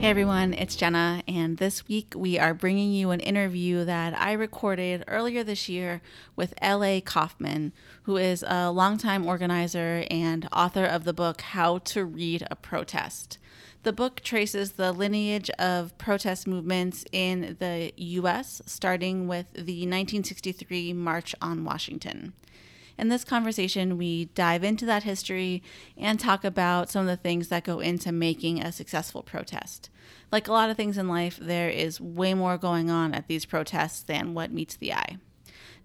Hey everyone, it's Jenna, and this week we are bringing you an interview that I recorded earlier this year with L.A. Kauffman, who is a longtime organizer and author of the book How to Read a Protest. The book traces the lineage of protest movements in the U.S., starting with the 1963 March on Washington. In this conversation, we dive into that history and talk about some of the things that go into making a successful protest. Like a lot of things in life, there is way more going on at these protests than what meets the eye.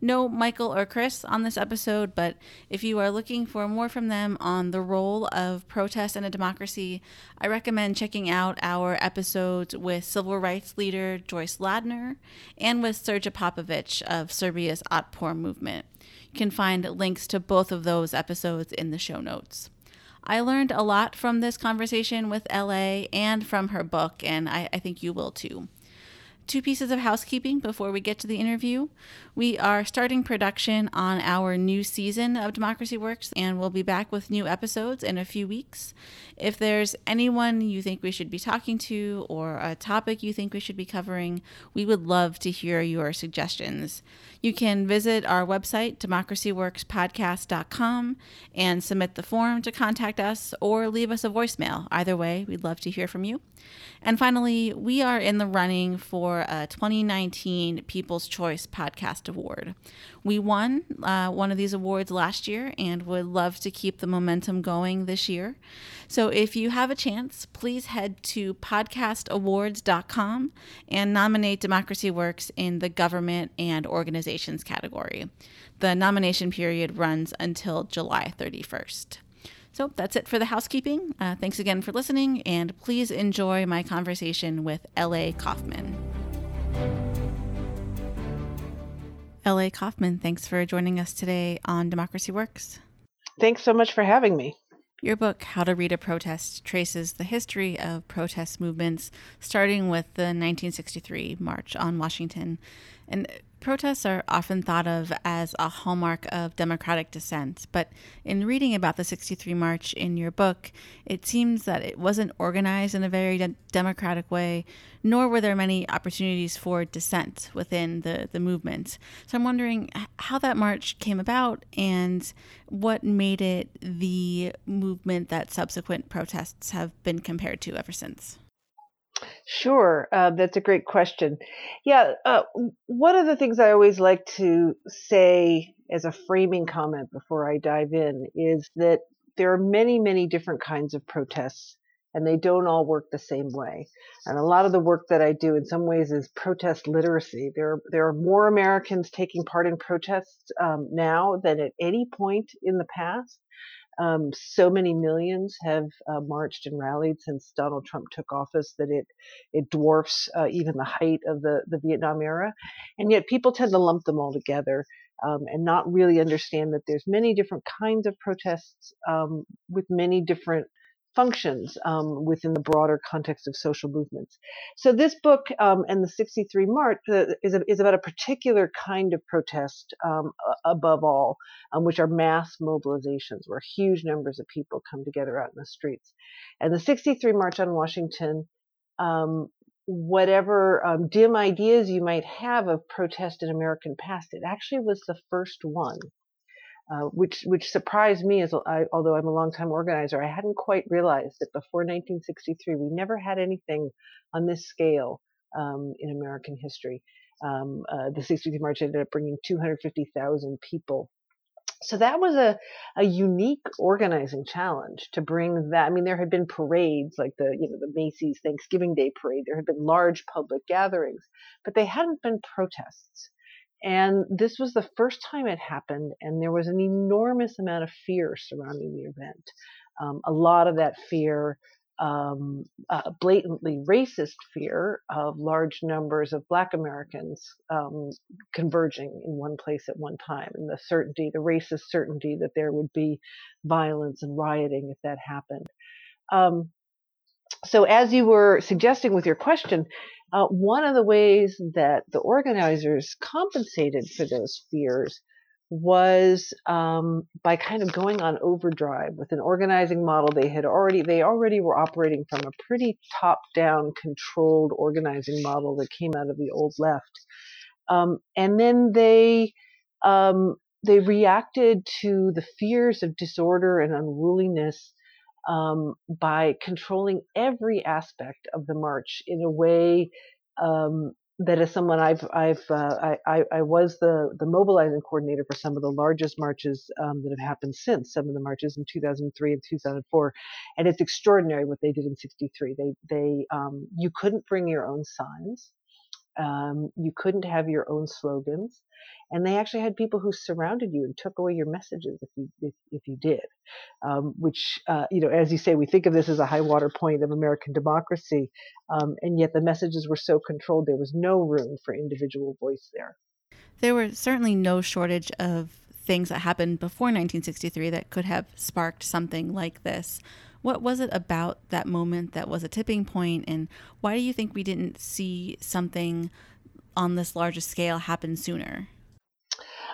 No Michael or Chris on this episode, but if you are looking for more from them on the role of protest in a democracy, I recommend checking out our episodes with civil rights leader Joyce Ladner and with Srđa Popović of Serbia's Otpor movement You can find links to both of those episodes in the show notes. I learned a lot from this conversation with LA and from her book, and I, I think you will too. Two pieces of housekeeping before we get to the interview. We are starting production on our new season of Democracy Works, and we'll be back with new episodes in a few weeks. If there's anyone you think we should be talking to or a topic you think we should be covering, we would love to hear your suggestions. You can visit our website, democracyworkspodcast.com, and submit the form to contact us or leave us a voicemail. Either way, we'd love to hear from you. And finally, we are in the running for a 2019 People's Choice Podcast Award. We won uh, one of these awards last year and would love to keep the momentum going this year. So if you have a chance, please head to podcastawards.com and nominate Democracy Works in the government and category. The nomination period runs until July 31st. So that's it for the housekeeping. Uh, thanks again for listening, and please enjoy my conversation with L.A. Kauffman. L.A. Kauffman, thanks for joining us today on Democracy Works. Thanks so much for having me. Your book, How to Read a Protest, traces the history of protest movements, starting with the 1963 March on Washington. And protests are often thought of as a hallmark of democratic dissent, but in reading about the 63 March in your book, it seems that it wasn't organized in a very de- democratic way, nor were there many opportunities for dissent within the, the movement. So I'm wondering how that march came about and what made it the movement that subsequent protests have been compared to ever since. Sure, uh, that's a great question. Yeah, uh, one of the things I always like to say as a framing comment before I dive in is that there are many, many different kinds of protests, and they don't all work the same way. And a lot of the work that I do, in some ways, is protest literacy. There, there are more Americans taking part in protests um, now than at any point in the past. Um, so many millions have uh, marched and rallied since Donald Trump took office that it it dwarfs uh, even the height of the the Vietnam era, and yet people tend to lump them all together. Um, and not really understand that there's many different kinds of protests um, with many different functions um, within the broader context of social movements. So this book um, and the 63 March uh, is, a, is, about a particular kind of protest um, above all, um, which are mass mobilizations where huge numbers of people come together out in the streets. And the 63 March on Washington, um, whatever um, dim ideas you might have of protest in American past, it actually was the first one uh, which which surprised me as I, although I'm a longtime organizer, I hadn't quite realized that before 1963 we never had anything on this scale um, in American history. Um, uh, the 63 March ended up bringing 250,000 people. So that was a, a unique organizing challenge to bring that. I mean, there had been parades like the, you know, the Macy's Thanksgiving Day parade. There had been large public gatherings, but they hadn't been protests. And this was the first time it happened, and there was an enormous amount of fear surrounding the event. Um, a lot of that fear, um, uh, blatantly racist fear of large numbers of Black Americans um, converging in one place at one time, and the certainty, the racist certainty that there would be violence and rioting if that happened. Um, so, as you were suggesting with your question, uh, one of the ways that the organizers compensated for those fears was um, by kind of going on overdrive with an organizing model they had already they already were operating from a pretty top down controlled organizing model that came out of the old left. Um, and then they um, they reacted to the fears of disorder and unruliness um, by controlling every aspect of the march in a way um, that as someone I've I've uh, I, I was the the mobilizing coordinator for some of the largest marches um, that have happened since some of the marches in 2003 and 2004, and it's extraordinary what they did in '63. They they um, you couldn't bring your own signs. Um, you couldn't have your own slogans, and they actually had people who surrounded you and took away your messages if you if, if you did. Um, which uh, you know, as you say, we think of this as a high water point of American democracy, um, and yet the messages were so controlled there was no room for individual voice there. There were certainly no shortage of things that happened before 1963 that could have sparked something like this. What was it about that moment that was a tipping point, and why do you think we didn't see something on this larger scale happen sooner?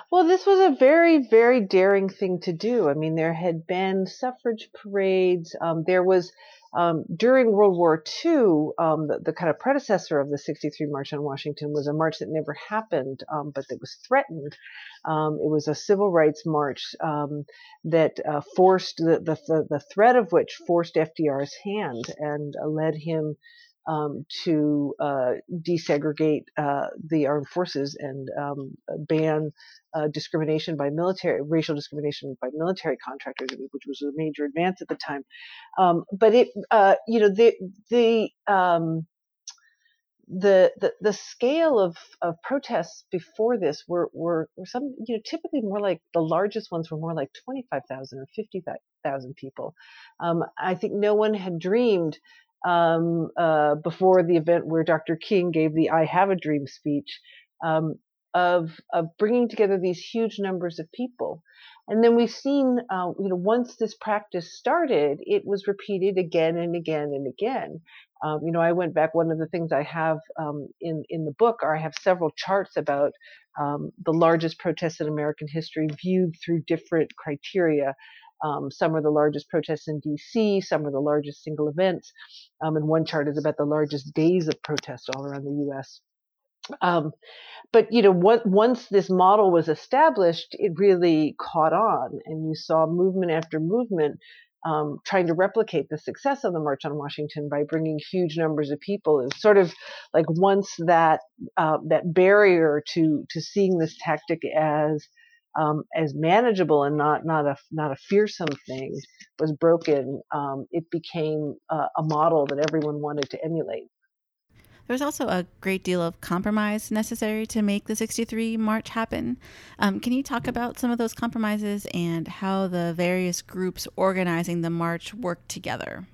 Well, this was a very, very daring thing to do. I mean, there had been suffrage parades. Um, there was um, during World War II, um, the, the, kind of predecessor of the 63 March on Washington was a march that never happened, um, but that was threatened. Um, it was a civil rights march um, that uh, forced the, the, the, threat of which forced FDR's hand and uh, led him um, to uh, desegregate uh, the armed forces and ban uh, discrimination by military, racial discrimination by military contractors, which was a major advance at the time. Um, but it, uh, you know, the the um, the, the the scale of, of protests before this were, were, were some you know typically more like the largest ones were more like 25,000 or 50,000 people. Um, I think no one had dreamed um, uh, before the event where Dr. King gave the "I Have a Dream" speech um, of of bringing together these huge numbers of people. And then we've seen, uh, you know, once this practice started, it was repeated again and again and again. Um, you know, I went back. One of the things I have um, in in the book are I have several charts about um, the largest protests in American history viewed through different criteria. Um, some are the largest protests in DC, some are the largest single events, um, and one chart is about the largest days of protest all around the U.S. Um, but you know, what, once this model was established, it really caught on, and you saw movement after movement um, trying to replicate the success of the March on Washington by bringing huge numbers of people. Was sort of like once that uh, that barrier to to seeing this tactic as um, as manageable and not not a not a fearsome thing was broken, um, it became uh, a model that everyone wanted to emulate. There was also a great deal of compromise necessary to make the 63 March happen. Um, can you talk about some of those compromises and how the various groups organizing the march worked together?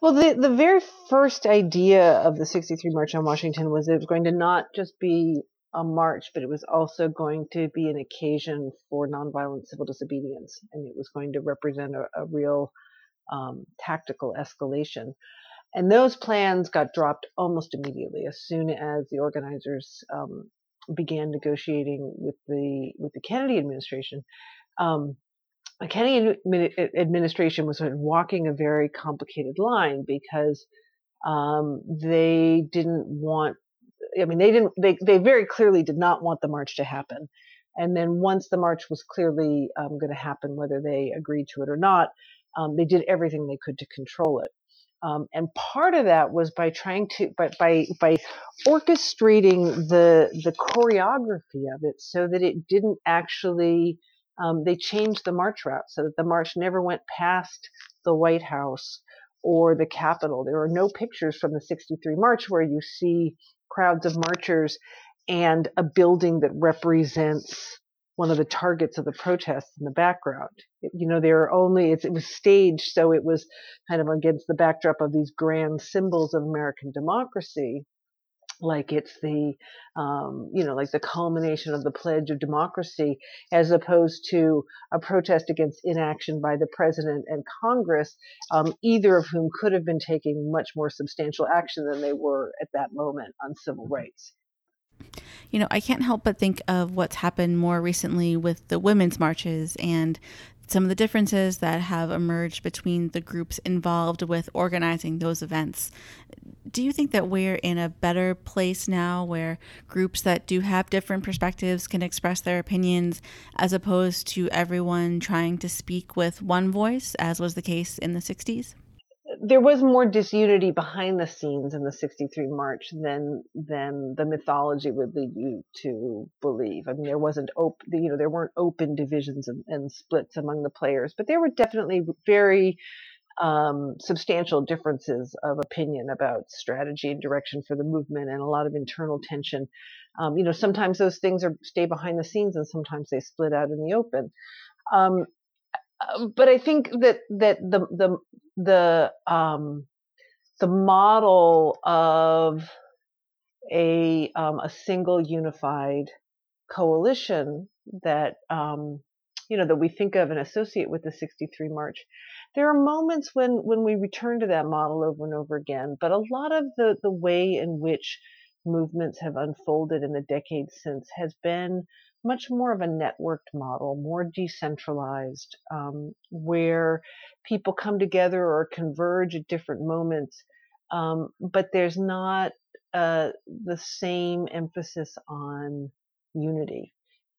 Well, the, the very first idea of the 63 March on Washington was it was going to not just be a march, but it was also going to be an occasion for nonviolent civil disobedience, and it was going to represent a, a real um, tactical escalation. And those plans got dropped almost immediately as soon as the organizers um, began negotiating with the with the Kennedy administration. Um, the Kennedy administration was sort of walking a very complicated line because um, they didn't want I mean, they didn't. They they very clearly did not want the march to happen. And then once the march was clearly um, going to happen, whether they agreed to it or not, um, they did everything they could to control it. Um, and part of that was by trying to by by, by orchestrating the the choreography of it so that it didn't actually um, they changed the march route so that the march never went past the White House or the Capitol. There are no pictures from the 63 March where you see crowds of marchers and a building that represents one of the targets of the protests in the background. It, you know, there are only, it was staged, so it was kind of against the backdrop of these grand symbols of American democracy like it's the um, you know like the culmination of the pledge of democracy as opposed to a protest against inaction by the president and congress um, either of whom could have been taking much more substantial action than they were at that moment on civil rights You know, I can't help but think of what's happened more recently with the women's marches and some of the differences that have emerged between the groups involved with organizing those events. Do you think that we're in a better place now where groups that do have different perspectives can express their opinions as opposed to everyone trying to speak with one voice, as was the case in the 60s? There was more disunity behind the scenes in the 63 march than than the mythology would lead you to believe. I mean there wasn't open you know there weren't open divisions and, and splits among the players but there were definitely very um, substantial differences of opinion about strategy and direction for the movement and a lot of internal tension. Um, you know sometimes those things are stay behind the scenes and sometimes they split out in the open. Um, but I think that that the the the um, the model of a um, a single unified coalition that um, you know that we think of and associate with the 63 march there are moments when when we return to that model over and over again but a lot of the the way in which movements have unfolded in the decades since has been much more of a networked model, more decentralized, um, where people come together or converge at different moments, um, but there's not uh, the same emphasis on unity.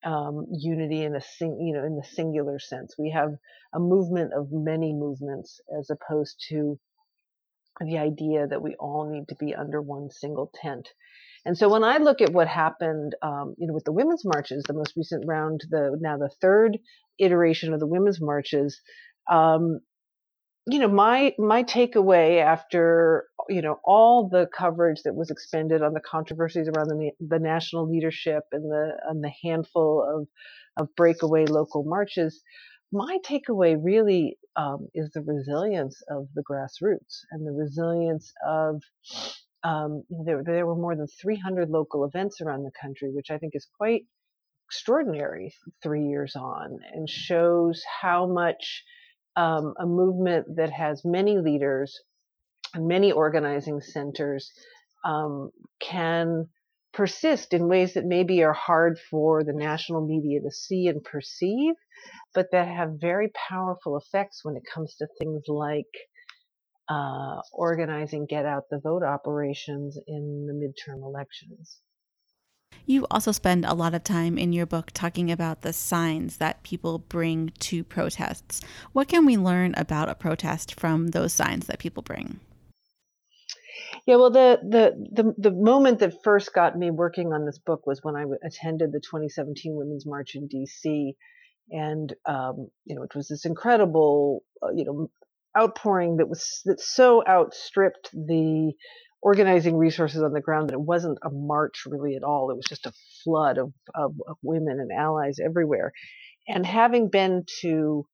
Um, unity in a sing, you know, in the singular sense. We have a movement of many movements as opposed to the idea that we all need to be under one single tent. And so when I look at what happened, um, you know, with the women's marches, the most recent round, the now the third iteration of the women's marches, um, you know, my my takeaway after you know all the coverage that was expended on the controversies around the, the national leadership and the and the handful of of breakaway local marches, my takeaway really um, is the resilience of the grassroots and the resilience of um, there, there were more than 300 local events around the country, which I think is quite extraordinary three years on and shows how much um, a movement that has many leaders and many organizing centers um, can persist in ways that maybe are hard for the national media to see and perceive, but that have very powerful effects when it comes to things like uh, organizing get out the vote operations in the midterm elections. You also spend a lot of time in your book talking about the signs that people bring to protests. What can we learn about a protest from those signs that people bring? Yeah, well, the, the the the moment that first got me working on this book was when I attended the 2017 Women's March in D.C. And um, you know, it was this incredible, uh, you know, outpouring that was that so outstripped the organizing resources on the ground that it wasn't a march really at all. It was just a flood of, of, of women and allies everywhere. And having been to,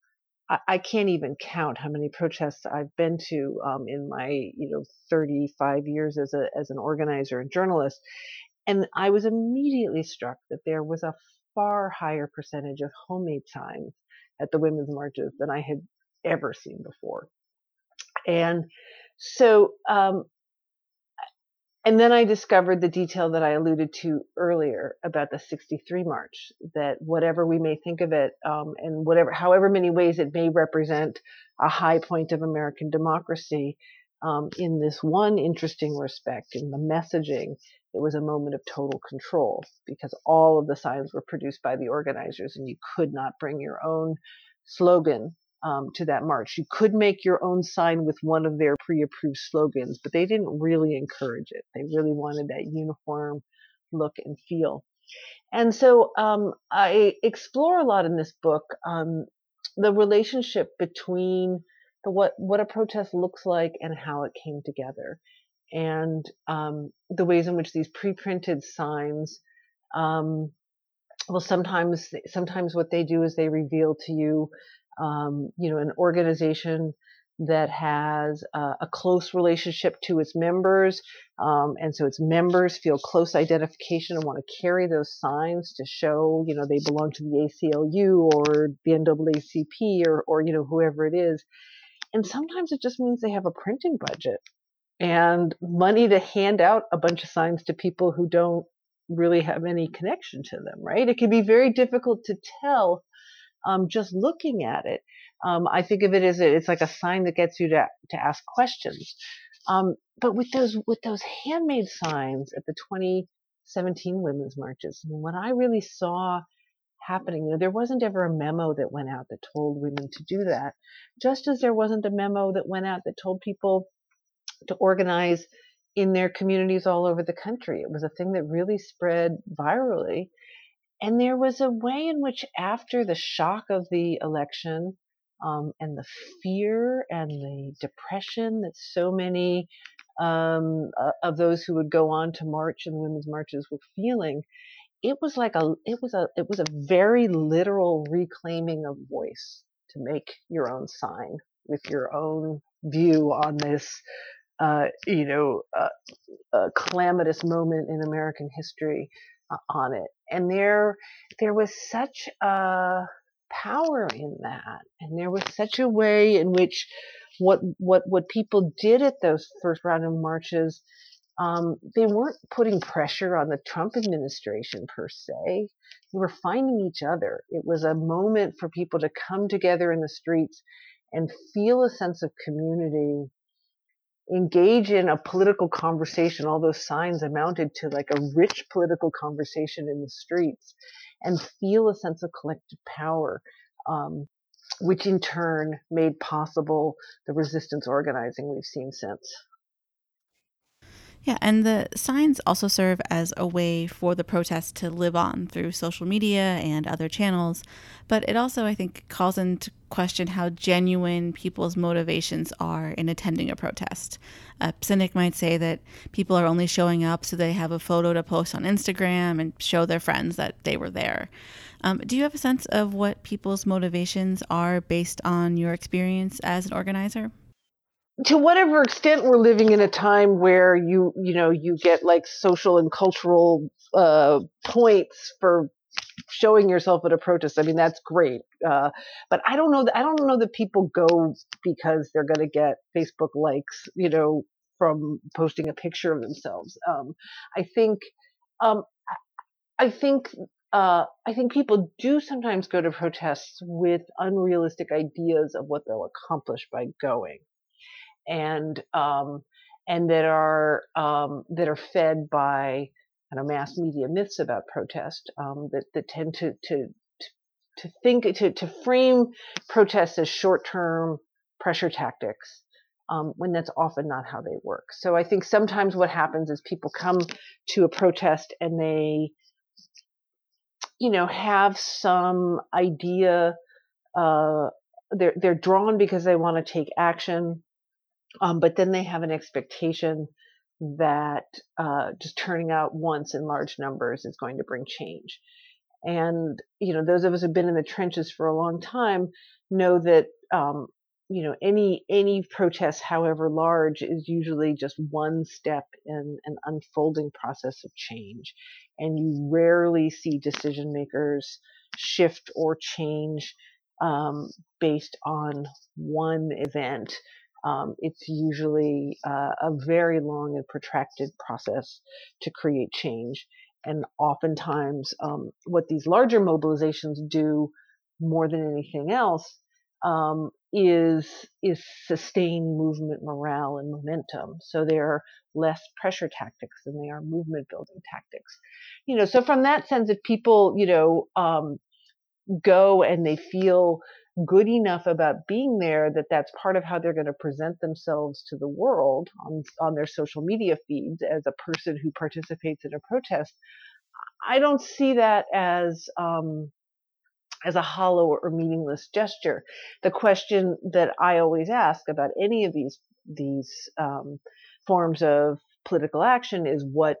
I, can't even count how many protests I've been to um, in my, you know, 35 years as a as an organizer and journalist, and I was immediately struck that there was a far higher percentage of homemade signs at the women's marches than I had ever seen before. And so, um, and then I discovered the detail that I alluded to earlier about the 63 March, that whatever we may think of it, um, and whatever, however many ways it may represent a high point of American democracy, um, in this one interesting respect, in the messaging, it was a moment of total control because all of the signs were produced by the organizers and you could not bring your own slogan um, to that march. You could make your own sign with one of their pre-approved slogans, but they didn't really encourage it. They really wanted that uniform look and feel. And so um, I explore a lot in this book um, the relationship between the, what what a protest looks like and how it came together, and um, the ways in which these pre-printed signs um, well sometimes sometimes what they do is they reveal to you um, you know, an organization that has a close relationship to its members, um, and so its members feel close identification and want to carry those signs to show, you know, they belong to the ACLU or the NAACP or, or you know, whoever it is. And sometimes it just means they have a printing budget and money to hand out a bunch of signs to people who don't really have any connection to them, right? It can be very difficult to tell um, just looking at it. Um, I think of it as it's like a sign that gets you to to ask questions. Um, but with those with those handmade signs at the 2017 women's marches, what I really saw happening, you know, there wasn't ever a memo that went out that told women to do that, just as there wasn't a memo that went out that told people to organize in their communities all over the country. It was a thing that really spread virally. And there was a way in which, after the shock of the election um, and the fear and the depression that so many um, uh, of those who would go on to march in women's marches were feeling, it was like a it was a it was a very literal reclaiming of voice to make your own sign with your own view on this uh, you know, a calamitous moment in American history uh, on it. And there, there was such a power in that, and there was such a way in which what what what people did at those first round of marches. Um, they weren't putting pressure on the Trump administration per se. They were finding each other. It was a moment for people to come together in the streets and feel a sense of community engage in a political conversation. All those signs amounted to like a rich political conversation in the streets and feel a sense of collective power, um, which in turn made possible the resistance organizing we've seen since. Yeah, and the signs also serve as a way for the protest to live on through social media and other channels. But it also, I think, calls into question how genuine people's motivations are in attending a protest. A cynic might say that people are only showing up so they have a photo to post on Instagram and show their friends that they were there. Um, do you have a sense of what people's motivations are based on your experience as an organizer? To whatever extent we're living in a time where you you know you get like social and cultural uh, points for showing yourself at a protest. I mean that's great, uh, but I don't know that I don't know that people go because they're going to get Facebook likes, you know, from posting a picture of themselves. Um, I think um, I think uh, I think people do sometimes go to protests with unrealistic ideas of what they'll accomplish by going and um, and that are um, that are fed by kind of mass media myths about protest um, that that tend to to to think to to frame protests as short term pressure tactics um, when that's often not how they work. So I think sometimes what happens is people come to a protest and they you know have some idea uh, they're they're drawn because they want to take action um, but then they have an expectation that uh, just turning out once in large numbers is going to bring change. And, you know, those of us who've been in the trenches for a long time know that, um, you know, any, any protest, however large, is usually just one step in an unfolding process of change. And you rarely see decision makers shift or change um, based on one event um, it's usually uh, a very long and protracted process to create change. And oftentimes, um, what these larger mobilizations do more than anything else um, is is sustain movement morale and momentum. So they are less pressure tactics than they are movement building tactics. You know, so from that sense, if people, you know, um, go and they feel good enough about being there that that's part of how they're going to present themselves to the world on, on their social media feeds as a person who participates in a protest. I don't see that as um, as a hollow or meaningless gesture. The question that I always ask about any of these these um, forms of political action is what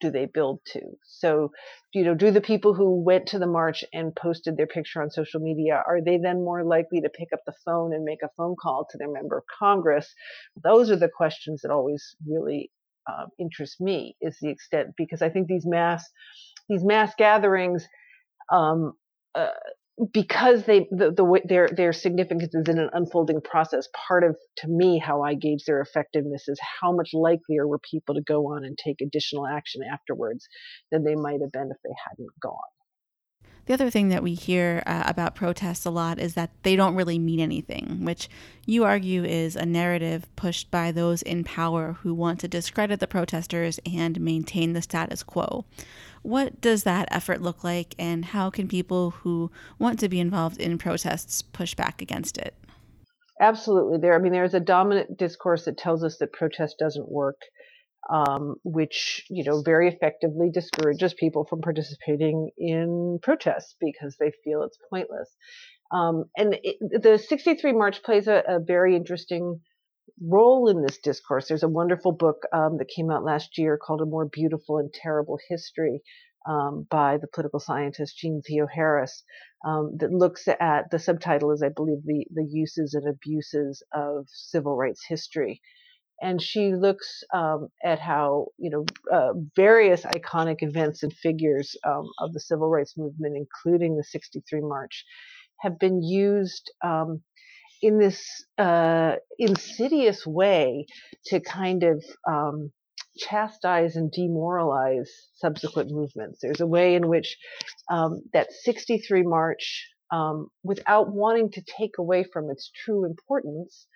do they build to? So, you know, do the people who went to the march and posted their picture on social media, are they then more likely to pick up the phone and make a phone call to their member of Congress? Those are the questions that always really uh, interest me is the extent, because I think these mass, these mass gatherings, um, uh, because they the, the their their significance is in an unfolding process part of to me how i gauge their effectiveness is how much likelier were people to go on and take additional action afterwards than they might have been if they hadn't gone the other thing that we hear uh, about protests a lot is that they don't really mean anything, which you argue is a narrative pushed by those in power who want to discredit the protesters and maintain the status quo. What does that effort look like, and how can people who want to be involved in protests push back against it? Absolutely. There, I mean, there's a dominant discourse that tells us that protest doesn't work um, which you know very effectively discourages people from participating in protests because they feel it's pointless. Um, and it, the 63 March plays a, a, very interesting role in this discourse. There's a wonderful book um, that came out last year called A More Beautiful and Terrible History um, by the political scientist Jeanne Theoharis um, that looks at the subtitle is, I believe, the, the uses and abuses of civil rights history and she looks um, at how you know uh, various iconic events and figures um, of the civil rights movement, including the '63 March, have been used um, in this uh, insidious way to kind of um, chastise and demoralize subsequent movements. There's a way in which um, that '63 March, um, without wanting to take away from its true importance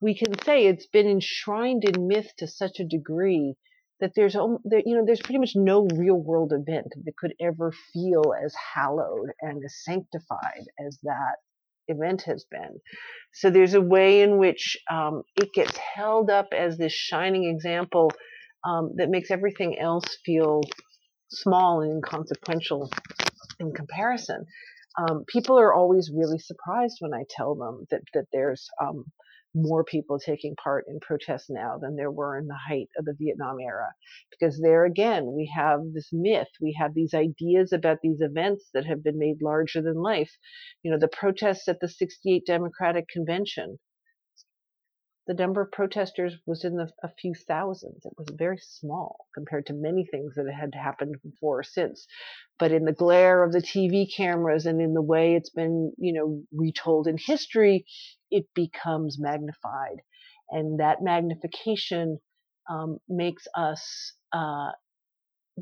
we can say it's been enshrined in myth to such a degree that there's you know there's pretty much no real world event that could ever feel as hallowed and as sanctified as that event has been. So there's a way in which um, it gets held up as this shining example um, that makes everything else feel small and inconsequential in comparison. Um, people are always really surprised when I tell them that that there's um, more people taking part in protests now than there were in the height of the Vietnam era. Because there again, we have this myth, we have these ideas about these events that have been made larger than life. You know, the protests at the 68 Democratic Convention, the number of protesters was in the, a few thousands. It was very small compared to many things that had happened before or since. But in the glare of the TV cameras and in the way it's been, you know, retold in history, it becomes magnified. And that magnification um, makes us uh,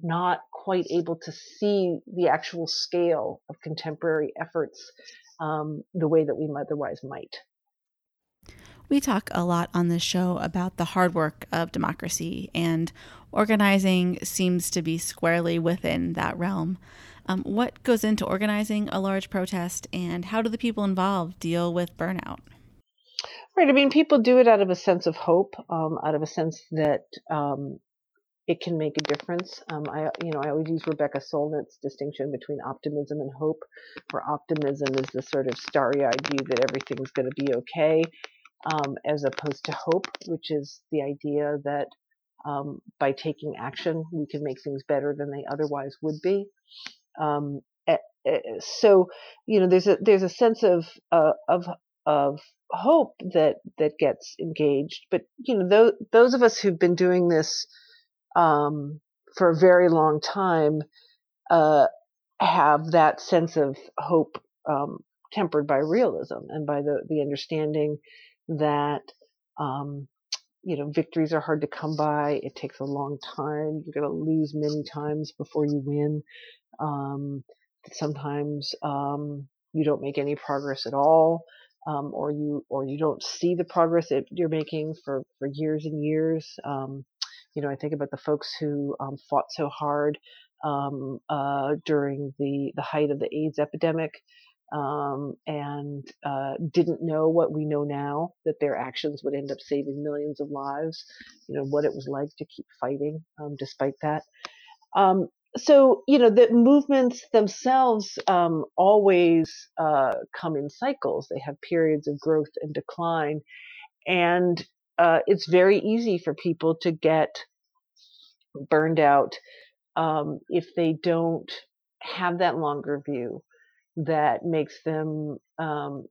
not quite able to see the actual scale of contemporary efforts um, the way that we otherwise might. We talk a lot on this show about the hard work of democracy, and organizing seems to be squarely within that realm. Um, what goes into organizing a large protest, and how do the people involved deal with burnout? Right. I mean, people do it out of a sense of hope, um, out of a sense that um, it can make a difference. Um, I, you know, I always use Rebecca Solnit's distinction between optimism and hope, where optimism is the sort of starry-eyed view that everything's going to be okay, um, as opposed to hope, which is the idea that um, by taking action we can make things better than they otherwise would be. Um, so you know, there's a there's a sense of uh, of of hope that that gets engaged, but you know, those those of us who've been doing this um, for a very long time uh, have that sense of hope um, tempered by realism and by the the understanding that um, you know victories are hard to come by. It takes a long time. You're going to lose many times before you win. Um, sometimes um, you don't make any progress at all, um, or you or you don't see the progress that you're making for for years and years. Um, you know, I think about the folks who um, fought so hard um, uh, during the the height of the AIDS epidemic um, and uh, didn't know what we know now that their actions would end up saving millions of lives. You know what it was like to keep fighting um, despite that. Um, so you know the movements themselves um, always uh, come in cycles. They have periods of growth and decline, and uh, it's very easy for people to get burned out um, if they don't have that longer view that makes them um,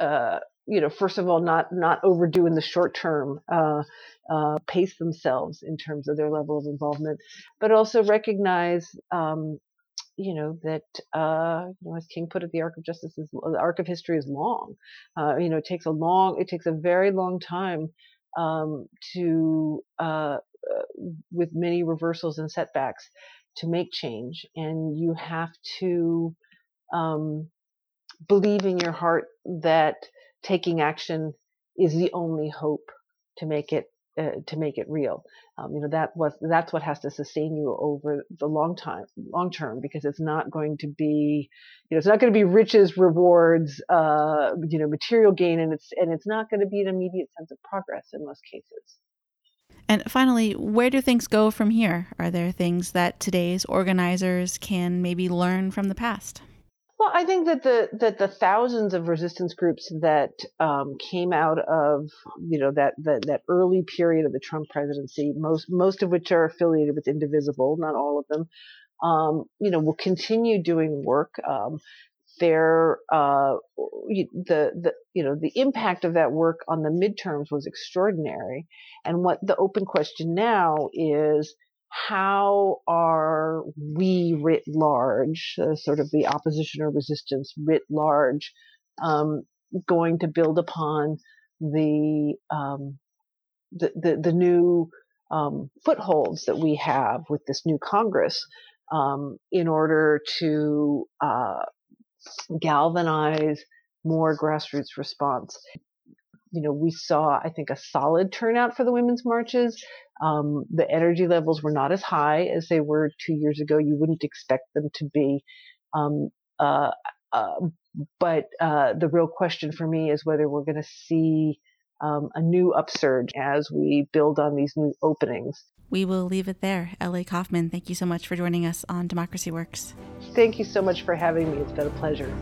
uh, you know first of all not not overdo in the short term uh, uh, pace themselves in terms of their level of involvement but also recognize um, you know that uh, you know as King put it, the arc of justice is the arc of history is long. Uh, you know, it takes a long, it takes a very long time um, to uh, uh, with many reversals and setbacks to make change, and you have to um, believe in your heart that taking action is the only hope to make it uh, to make it real. Um, you know that was that's what has to sustain you over the long time, long term, because it's not going to be, you know, it's not going to be riches, rewards, uh, you know, material gain, and it's and it's not going to be an immediate sense of progress in most cases. And finally, where do things go from here? Are there things that today's organizers can maybe learn from the past? Well, I think that the that the thousands of resistance groups that um, came out of you know that, that that early period of the Trump presidency, most most of which are affiliated with Indivisible, not all of them, um, you know, will continue doing work. Um, their uh, the the you know the impact of that work on the midterms was extraordinary, and what the open question now is how are we writ large, uh, sort of the opposition or resistance writ large, um, going to build upon the um, the, the, the new um, footholds that we have with this new Congress um, in order to uh, galvanize more grassroots response you know, we saw, I think, a solid turnout for the women's marches. Um, the energy levels were not as high as they were two years ago. You wouldn't expect them to be. Um, uh, uh, but uh, the real question for me is whether we're going to see um, a new upsurge as we build on these new openings. We will leave it there. L.A. Kauffman, thank you so much for joining us on Democracy Works. Thank you so much for having me. It's been a pleasure.